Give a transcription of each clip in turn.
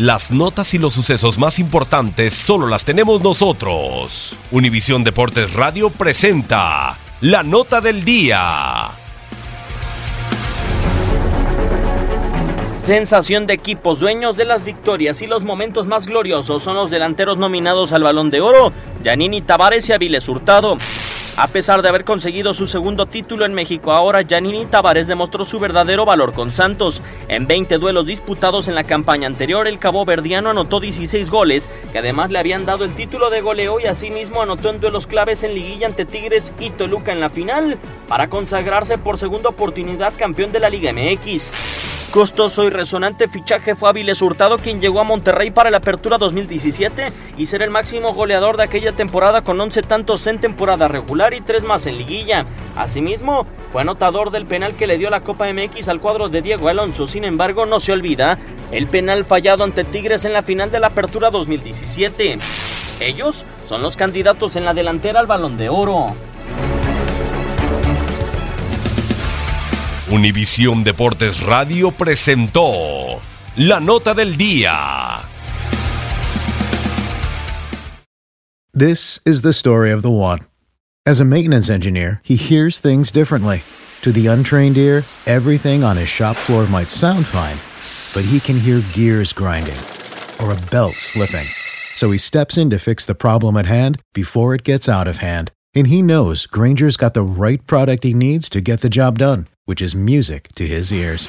Las notas y los sucesos más importantes solo las tenemos nosotros. Univisión Deportes Radio presenta la nota del día. Sensación de equipos dueños de las victorias y los momentos más gloriosos son los delanteros nominados al Balón de Oro, Yanini Tavares y Aviles Hurtado. A pesar de haber conseguido su segundo título en México, ahora Yanini Tavares demostró su verdadero valor con Santos. En 20 duelos disputados en la campaña anterior, el cabo verdiano anotó 16 goles, que además le habían dado el título de goleo y asimismo anotó en duelos claves en liguilla ante Tigres y Toluca en la final, para consagrarse por segunda oportunidad campeón de la Liga MX. Costoso y resonante fichaje fue Aviles Hurtado quien llegó a Monterrey para la apertura 2017 y ser el máximo goleador de aquella temporada con 11 tantos en temporada regular y 3 más en liguilla. Asimismo, fue anotador del penal que le dio la Copa MX al cuadro de Diego Alonso. Sin embargo, no se olvida el penal fallado ante Tigres en la final de la apertura 2017. Ellos son los candidatos en la delantera al balón de oro. Univisión Deportes Radio presentó la nota del día. This is the story of the one. As a maintenance engineer, he hears things differently. To the untrained ear, everything on his shop floor might sound fine, but he can hear gears grinding or a belt slipping. So he steps in to fix the problem at hand before it gets out of hand. And he knows Granger's got the right product he needs to get the job done, which is music to his ears.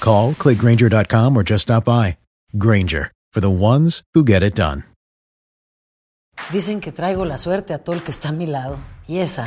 Call, clickgranger.com, or just stop by. Granger, for the ones who get it done. Dicen que traigo la suerte a todo el que está a mi lado. Y esa